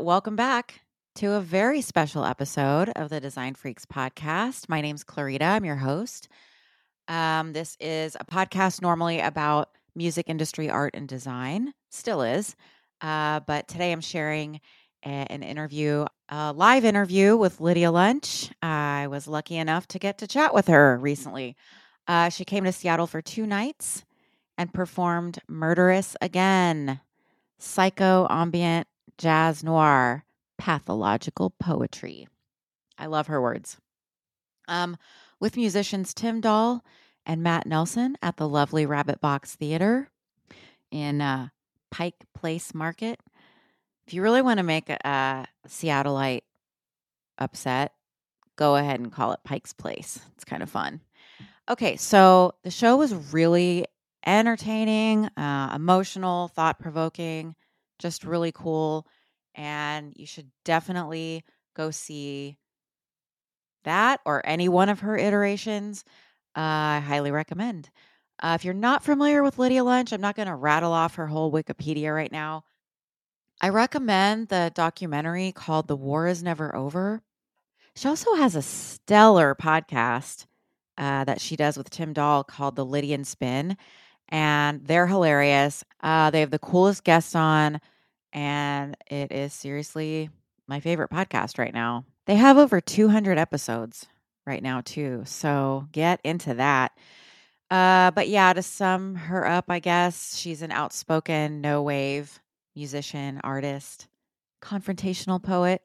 Welcome back to a very special episode of the Design Freaks podcast. My name's Clarita. I'm your host. Um, this is a podcast normally about music industry, art, and design. Still is. Uh, but today I'm sharing a, an interview, a live interview with Lydia Lunch. I was lucky enough to get to chat with her recently. Uh, she came to Seattle for two nights and performed Murderous Again psycho ambient jazz noir pathological poetry. I love her words. Um, with musicians Tim Dahl and Matt Nelson at the lovely Rabbit Box Theater in uh, Pike Place Market. If you really want to make a, a Seattleite upset, go ahead and call it Pike's Place. It's kind of fun. Okay, so the show was really entertaining, uh, emotional, thought provoking, just really cool. And you should definitely go see that or any one of her iterations. Uh, I highly recommend. Uh, if you're not familiar with Lydia Lunch, I'm not going to rattle off her whole Wikipedia right now. I recommend the documentary called The War Is Never Over. She also has a stellar podcast uh, that she does with Tim Dahl called The Lydian Spin and they're hilarious. Uh, they have the coolest guests on, and it is seriously my favorite podcast right now. They have over 200 episodes right now, too. So get into that. Uh, but yeah, to sum her up, I guess she's an outspoken, no wave musician, artist, confrontational poet.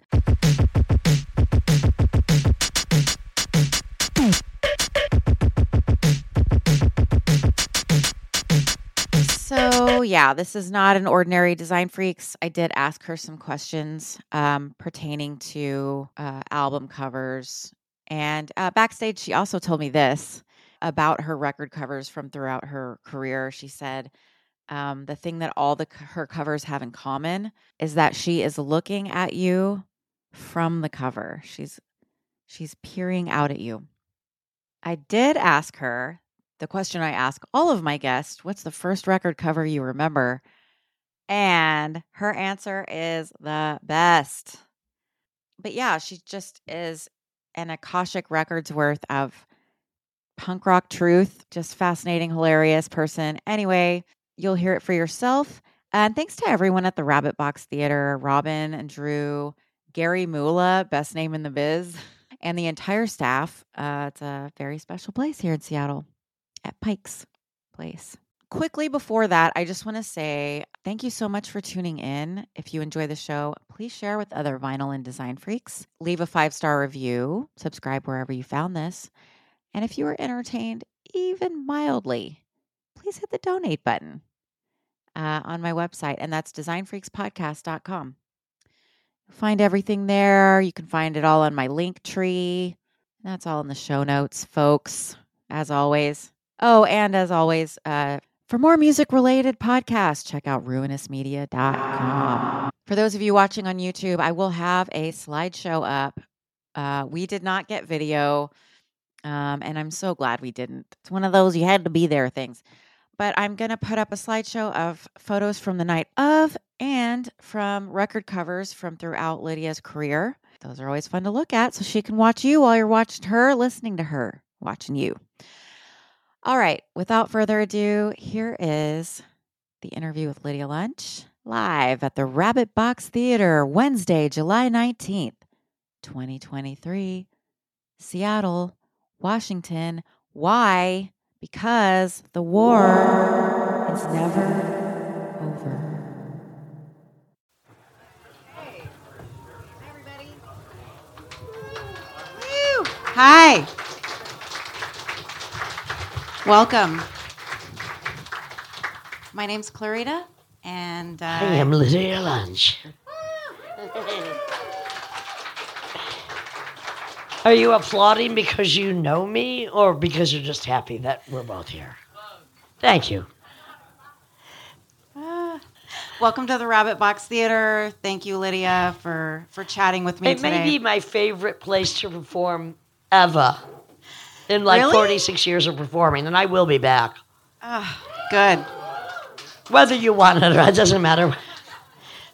Yeah, this is not an ordinary Design Freaks. I did ask her some questions um, pertaining to uh, album covers. And uh, backstage, she also told me this about her record covers from throughout her career. She said, um, the thing that all the her covers have in common is that she is looking at you from the cover. She's she's peering out at you. I did ask her the question I ask all of my guests what's the first record cover you remember? And her answer is the best. But yeah, she just is an Akashic Records worth of punk rock truth. Just fascinating, hilarious person. Anyway, you'll hear it for yourself. And thanks to everyone at the Rabbit Box Theater Robin and Drew, Gary Mula, best name in the biz, and the entire staff. Uh, it's a very special place here in Seattle at Pike's Place. Quickly before that, I just want to say thank you so much for tuning in. If you enjoy the show, please share with other vinyl and design freaks. Leave a five star review, subscribe wherever you found this. And if you were entertained even mildly, please hit the donate button uh, on my website, and that's designfreakspodcast.com. Find everything there. You can find it all on my link tree. That's all in the show notes, folks, as always. Oh, and as always, uh, for more music related podcasts, check out ruinousmedia.com. For those of you watching on YouTube, I will have a slideshow up. Uh, we did not get video, um, and I'm so glad we didn't. It's one of those you had to be there things. But I'm going to put up a slideshow of photos from the night of and from record covers from throughout Lydia's career. Those are always fun to look at so she can watch you while you're watching her, listening to her, watching you. All right, without further ado, here is the interview with Lydia Lunch live at the Rabbit Box Theater, Wednesday, July 19th, 2023, Seattle, Washington. Why? because the war is never over. Hey, everybody. Woo. Hi. Welcome. My name's Clarita, and uh, I am Lydia Lunch. Are you applauding because you know me or because you're just happy that we're both here? Thank you. uh, welcome to the Rabbit Box Theater. Thank you, Lydia, for for chatting with me It today. may be my favorite place to perform ever in like Really? 46 years of performing, and I will be back. Ah, good. Whether you want it or not, it doesn't matter.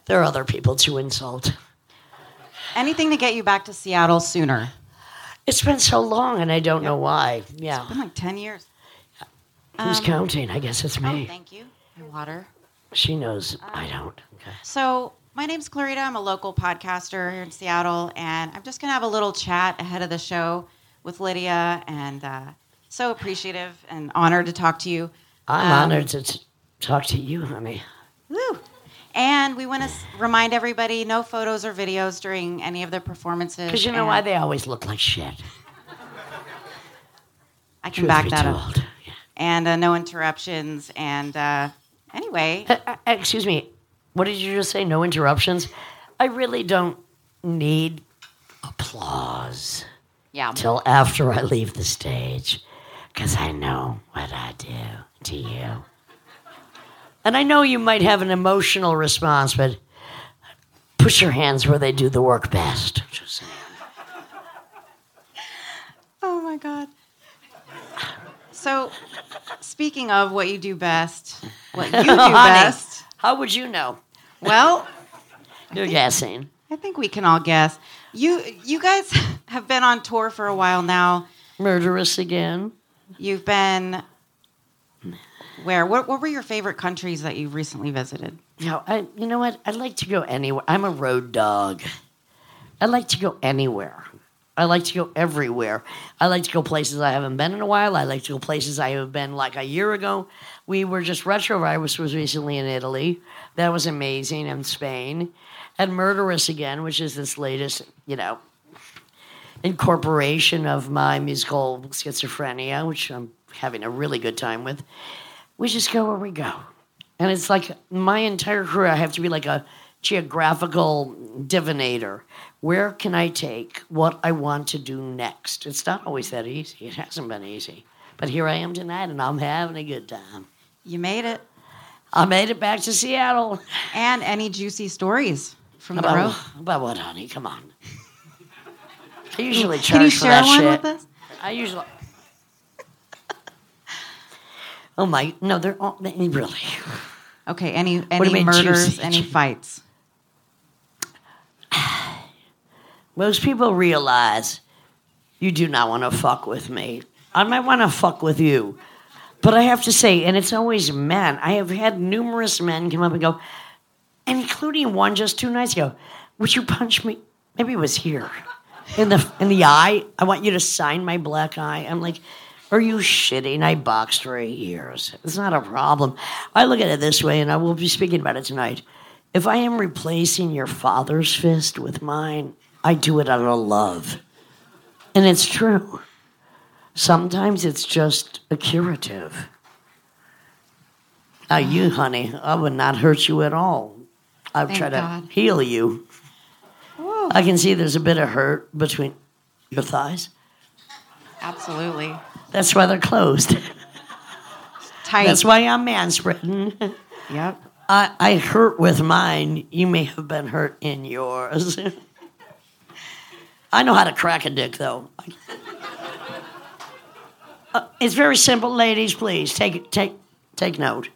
There are other people to insult. Anything to get you back to Seattle sooner. It's been so long, and I don't know why. Yeah. It's been like ten years. Who's Um, counting? I guess it's Oh, me. thank you. My water. She knows I don't. Okay. So, my name's Clarita. I'm a local podcaster here in Seattle, and I'm just going to have a little chat ahead of the show with Lydia, and uh, so appreciative and honored to talk to you. I'm Um, honored to t- talk to you, honey. Woo! And we want to s- remind everybody no photos or videos during any of the performances. Because you know why they always look like shit. I can Truth back that up. Yeah. And uh, no interruptions. And uh, anyway, Uh, uh, excuse me. What did you just say? No interruptions. I really don't need applause yeah. till after I leave the stage, because I know what I do to you. And I know you might have an emotional response, but put your hands where they do the work best. Just saying. Oh my God. So, speaking of what you do best, what you do Honey. best, How would you know? well, You're guessing. I think we can all guess. You you guys have been on tour for a while now. Murderous again. You've been where? What, what were your favorite countries that you've recently visited? No, I, you know what? I'd like to go anywhere. I'm a road dog. I like to go anywhere. I like to go everywhere. I like to go places I haven't been in a while. I like to go places I have been like a year ago. We were just Retrovirus was recently in Italy. That was amazing. And Spain. And Murderous again, which is this latest, you know, incorporation of my musical schizophrenia, which I'm having a really good time with. We just go where we go. And it's like my entire career, I have to be like a geographical divinator. Where can I take what I want to do next? It's not always that easy. It hasn't been easy. But here I am tonight, and I'm having a good time. You made it. I made it back to Seattle. And any juicy stories from the About, road? about what, honey? Come on. I usually charge Can you for share that one shit. with us? I usually. oh my! No, they're all they, really. Okay. Any any mean murders? juicy? Any fights? Most people realize you do not want to fuck with me. I might want to fuck with you. But I have to say, and it's always men, I have had numerous men come up and go, including one just two nights ago, would you punch me? Maybe it was here. In the in the eye. I want you to sign my black eye. I'm like, are you shitting? I boxed for eight years. It's not a problem. I look at it this way, and I will be speaking about it tonight. If I am replacing your father's fist with mine, I do it out of love. And it's true. Sometimes it's just a curative. Now, you, honey, I would not hurt you at all. I'd Thank try to God. heal you. Whoa. I can see there's a bit of hurt between your thighs. Absolutely. That's why they're closed. Tight. That's why I'm manspreading. Yep. I, I hurt with mine. You may have been hurt in yours. I know how to crack a dick, though. Uh, it's very simple, ladies. Please take take take note.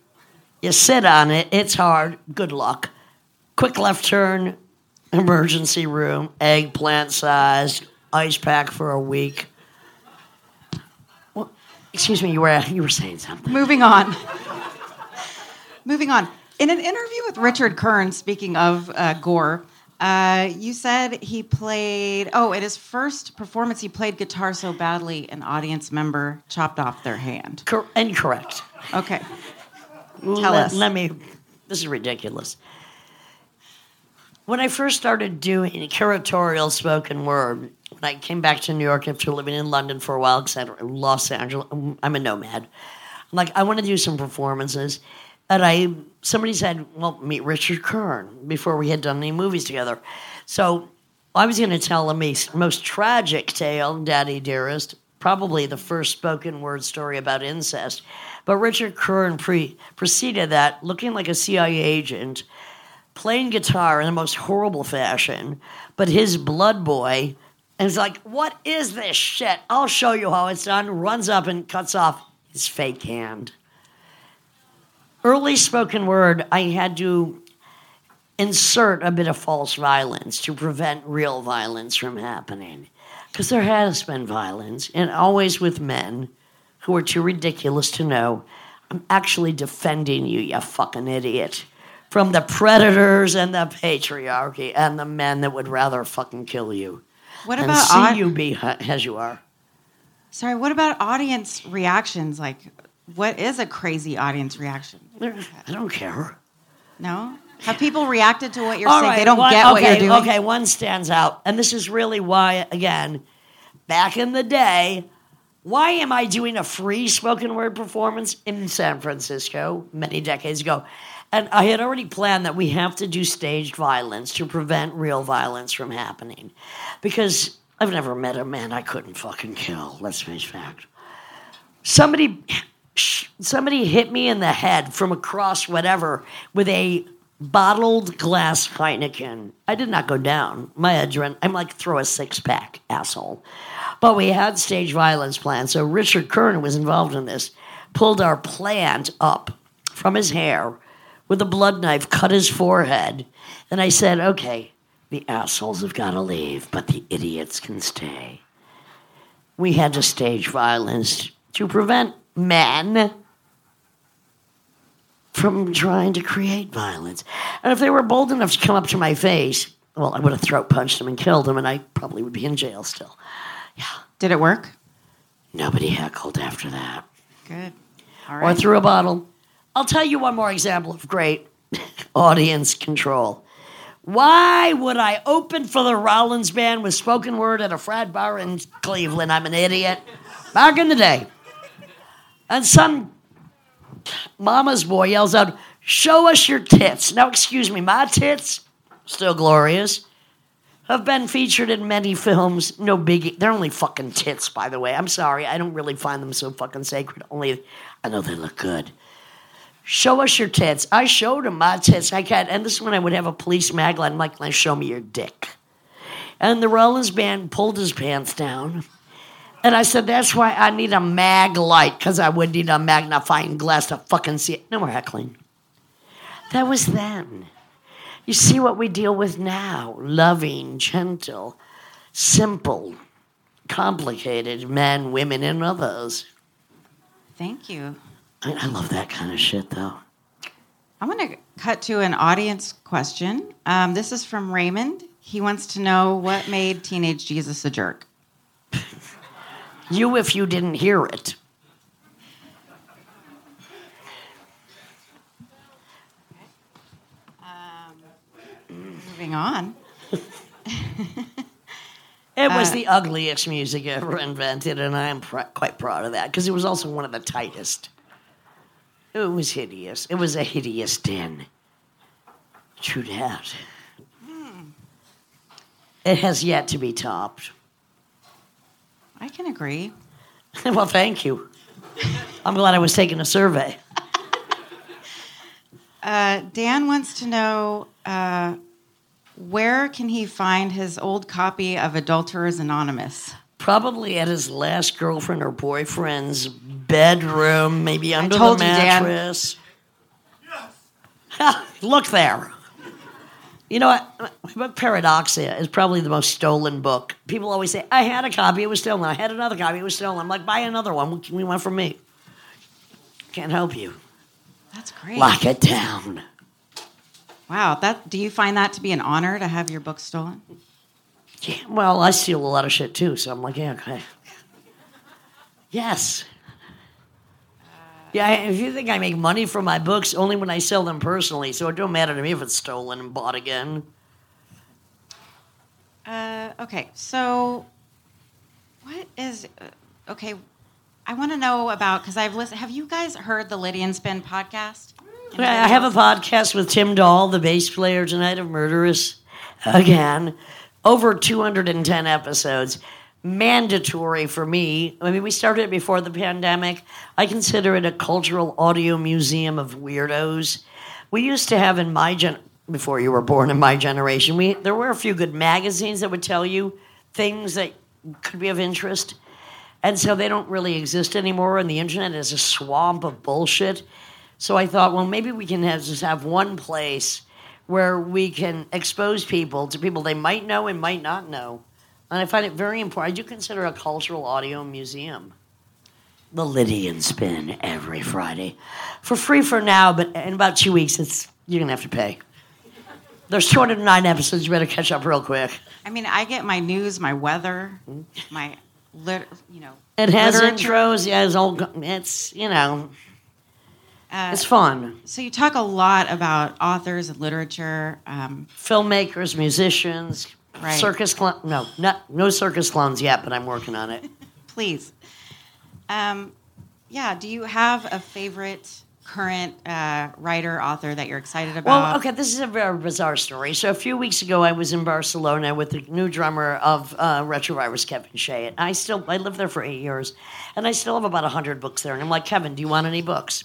You sit on it. It's hard. Good luck. Quick left turn. Emergency room. eggplant sized, Ice pack for a week. Well, excuse me. You were you were saying something. Moving on. Moving on. In an interview with Richard Kern, speaking of uh, gore, Uh, you said he played. Oh, at his first performance, he played guitar so badly, an audience member chopped off their hand. Cor- incorrect. Okay. Tell us. Let me. This is ridiculous. When I first started doing curatorial spoken word, when I came back to New York after living in London for a while, because I Los Angeles, I'm a nomad. I'm like, I want to do some performances. And I, somebody said, well, meet Richard Kern before we had done any movies together. So I was going to tell him a most tragic tale, Daddy Dearest, probably the first spoken word story about incest. But Richard Kern pre- preceded that, looking like a CIA agent, playing guitar in the most horrible fashion, but his blood boy, he's like, What is this shit? I'll show you how it's done. Runs up and cuts off his fake hand. Early spoken word, I had to insert a bit of false violence to prevent real violence from happening. Because there has been violence, and always with men who are too ridiculous to know I'm actually defending you, you fucking idiot from the predators and the patriarchy and the men that would rather fucking kill you. What and about see au- you be hu- as you are. Sorry, what about audience reactions? Like, what is a crazy audience reaction? I don't care. No? Have people reacted to what you're All saying? right, they don't one- get what okay, you're doing? Okay, one stands out, and this is really why. Again, back in the day, why am I doing a free spoken word performance in San Francisco many decades ago? And I had already planned that we have to do staged violence to prevent real violence from happening, because I've never met a man I couldn't fucking kill. Let's face fact. Somebody, somebody hit me in the head from across whatever with a bottled glass Heineken. I did not go down. My adrenaline, I'm like, throw a six pack, asshole. But we had stage violence planned. So Richard Kern was involved in this, pulled our plant up from his hair with a blood knife, cut his forehead. And I said, okay, the assholes have got to leave, but the idiots can stay. We had to stage violence to prevent men from trying to create violence. And if they were bold enough to come up to my face, well, I would have throat punched them and killed them, and I probably would be in jail still. Yeah. Did it work? Nobody heckled after that. Good. All Or right. threw a bottle. I'll tell you one more example of great audience control. Why would I open for the Rollins band with spoken word at a frat bar in Cleveland? I'm an idiot. Back in the day. And some mama's boy yells out, Show us your tits. Now, excuse me, my tits, still glorious, have been featured in many films. No biggie. They're only fucking tits, by the way. I'm sorry. I don't really find them so fucking sacred. Only, I know they look good. Show us your tits. I showed him my tits. I can't. And this is when I would have a police mag. I'm like, show me your dick. And the Rollins band pulled his pants down. And I said, that's why I need a mag light, because I would need a magnifying glass to fucking see it. No more heckling. That was then. You see what we deal with now loving, gentle, simple, complicated men, women, and others. Thank you. I, I love that kind of shit, though. I'm going to cut to an audience question. Um, this is from Raymond. He wants to know what made Teenage Jesus a jerk. You, if you didn't hear it. Moving on. It was Uh, the ugliest music ever invented, and I am pr- quite proud of that because it was also one of the tightest. It was hideous. It was a hideous din. True that. It has yet to be topped. I can agree. well, thank you. I'm glad I was taking a survey. Uh, Dan wants to know uh, where can he find his old copy of Adulterers Anonymous? Probably at his last girlfriend or boyfriend's bedroom, maybe under the mattress. Ha, Look there. You know what? My book Paradoxia is probably the most stolen book. People always say, I had a copy, it was stolen. I had another copy, it was stolen. I'm like, buy another one. What can you want from me? Can't help you. That's great. Lock it down. Wow, that do you find that to be an honor to have your book stolen? Yeah, well, I steal a lot of shit too, so I'm like, yeah, okay. Yes. Yeah, if you think I make money from my books, only when I sell them personally, so it don't matter to me if it's stolen and bought again. Uh, okay, so what is uh, okay? I want to know about because I've listened. Have you guys heard the Lydian Spin podcast? I have a podcast with Tim Dahl, the bass player tonight of Murderous. Again, over 210 episodes. Mandatory for me. I mean, we started it before the pandemic. I consider it a cultural audio museum of weirdos. We used to have in my gen before you were born in my generation, we there were a few good magazines that would tell you things that could be of interest. And so they don't really exist anymore, and the internet is a swamp of bullshit. So I thought, well, maybe we can have, just have one place where we can expose people to people they might know and might not know. And I find it very important. I do consider a cultural audio museum. The Lydian Spin every Friday. For free for now, but in about two weeks, it's you're going to have to pay. There's 209 episodes. You better catch up real quick. I mean, I get my news, my weather, my lit, you know. It has literature. intros. Yeah, it's all. It's you know, Uh, it's fun. so you talk a lot about authors and literature. Um, Filmmakers, musicians, Right. circus clown. No, not no circus clowns yet, but I'm working on it. please. Um, yeah. Do you have a favorite current uh, writer author that you're excited about? Well, okay, this is a very bizarre story. So a few weeks ago, I was in Barcelona with the new drummer of uh, Retrovirus, Kevin Shea. And I still I lived there for eight years, and I still have about hundred books there. And I'm like, Kevin, do you want any books?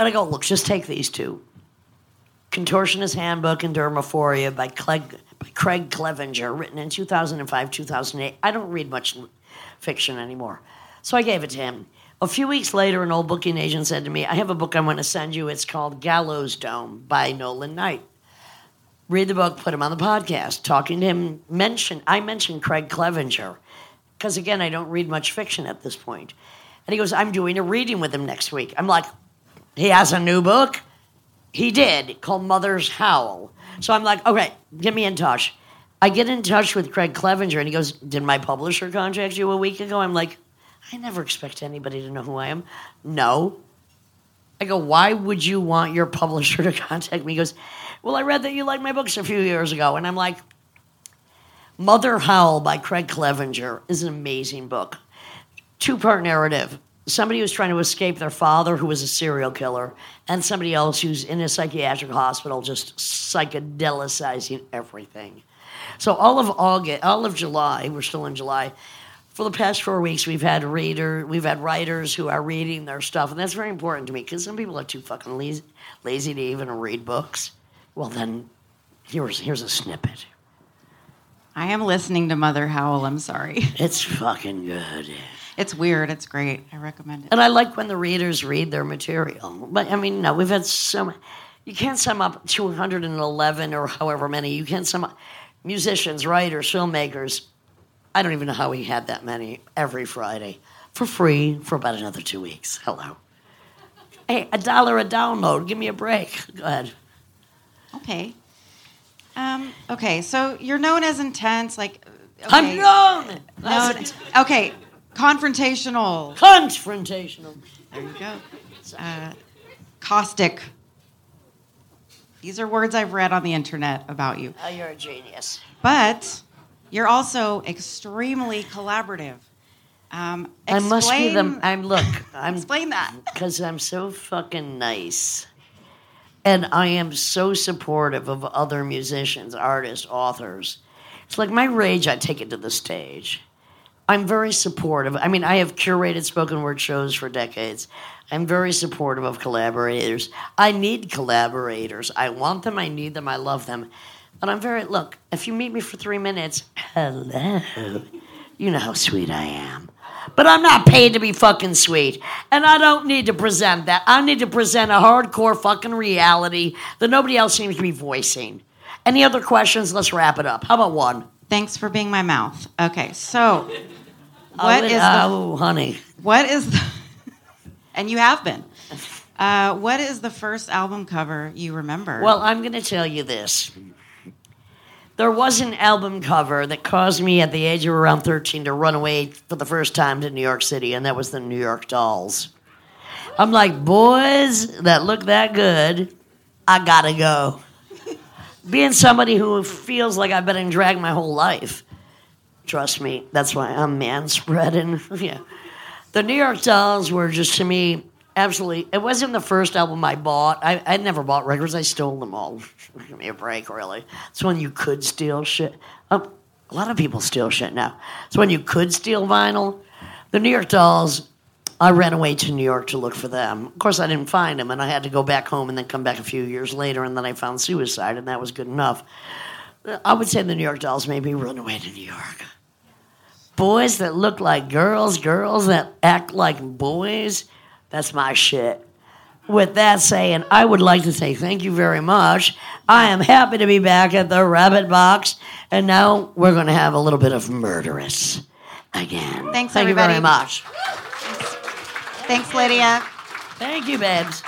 And I go, look, just take these two. Contortionist Handbook and Dermaphoria by Craig, by Craig Clevenger, written in 2005, 2008. I don't read much fiction anymore. So I gave it to him. A few weeks later, an old booking agent said to me, I have a book I want to send you. It's called Gallows Dome by Nolan Knight. Read the book, put him on the podcast. Talking to him, mention I mentioned Craig Clevenger. Because again, I don't read much fiction at this point. And he goes, I'm doing a reading with him next week. I'm like, he has a new book? He did, called Mother's Howl. So I'm like, okay, get me in touch. I get in touch with Craig Clevenger, and he goes, Did my publisher contact you a week ago? I'm like, I never expect anybody to know who I am. No. I go, Why would you want your publisher to contact me? He goes, Well, I read that you liked my books a few years ago. And I'm like, Mother Howl by Craig Clevenger is an amazing book. Two part narrative. Somebody who's trying to escape their father, who was a serial killer, and somebody else who's in a psychiatric hospital just psychedelicizing everything. So all of August, all of July, we're still in July. For the past four weeks, we've had reader, we've had writers who are reading their stuff, and that's very important to me because some people are too fucking lazy, lazy to even read books. Well, then, here's here's a snippet. I am listening to Mother Howl. I'm sorry. It's fucking good. It's weird. It's great. I recommend it. And I like when the readers read their material. But I mean, no, we've had so many. You can't sum up 211 or however many. You can't sum up musicians, writers, filmmakers. I don't even know how we had that many every Friday for free for about another two weeks. Hello. Hey, a dollar a download. Give me a break. Go ahead. Okay. Um, okay. So you're known as intense, like. Okay. I'm known. Known, okay. Confrontational. Confrontational. There you go. Uh, caustic. These are words I've read on the internet about you. Oh, you're a genius. But you're also extremely collaborative. Um, I must be the. I'm look. I'm Explain that. because I'm so fucking nice. And I am so supportive of other musicians, artists, authors. It's like my rage, I take it to the stage. I'm very supportive. I mean, I have curated spoken word shows for decades. I'm very supportive of collaborators. I need collaborators. I want them, I need them, I love them. And I'm very, look, if you meet me for three minutes, hello, you know how sweet I am. But I'm not paid to be fucking sweet. And I don't need to present that. I need to present a hardcore fucking reality that nobody else seems to be voicing. Any other questions? Let's wrap it up. How about one? Thanks for being my mouth. Okay, so what is the, oh, honey. what is the, and you have been. Uh, what is the first album cover you remember? Well, I'm going to tell you this. There was an album cover that caused me at the age of around 13 to run away for the first time to New York City, and that was the New York Dolls. I'm like, boys that look that good, I gotta go. Being somebody who feels like I've been in drag my whole life, trust me, that's why I'm man spreading. yeah. The New York Dolls were just to me absolutely. It wasn't the first album I bought. I I never bought records. I stole them all. Give me a break, really. It's when you could steal shit. Um, a lot of people steal shit now. It's when you could steal vinyl. The New York Dolls. I ran away to New York to look for them. Of course, I didn't find them, and I had to go back home and then come back a few years later, and then I found Suicide, and that was good enough. I would say the New York Dolls maybe run away to New York boys that look like girls, girls that act like boys. That's my shit. With that saying, I would like to say thank you very much. I am happy to be back at the Rabbit Box, and now we're going to have a little bit of murderous again. Thanks, thank everybody. you very much. Thanks, Lydia. Thank you, babes.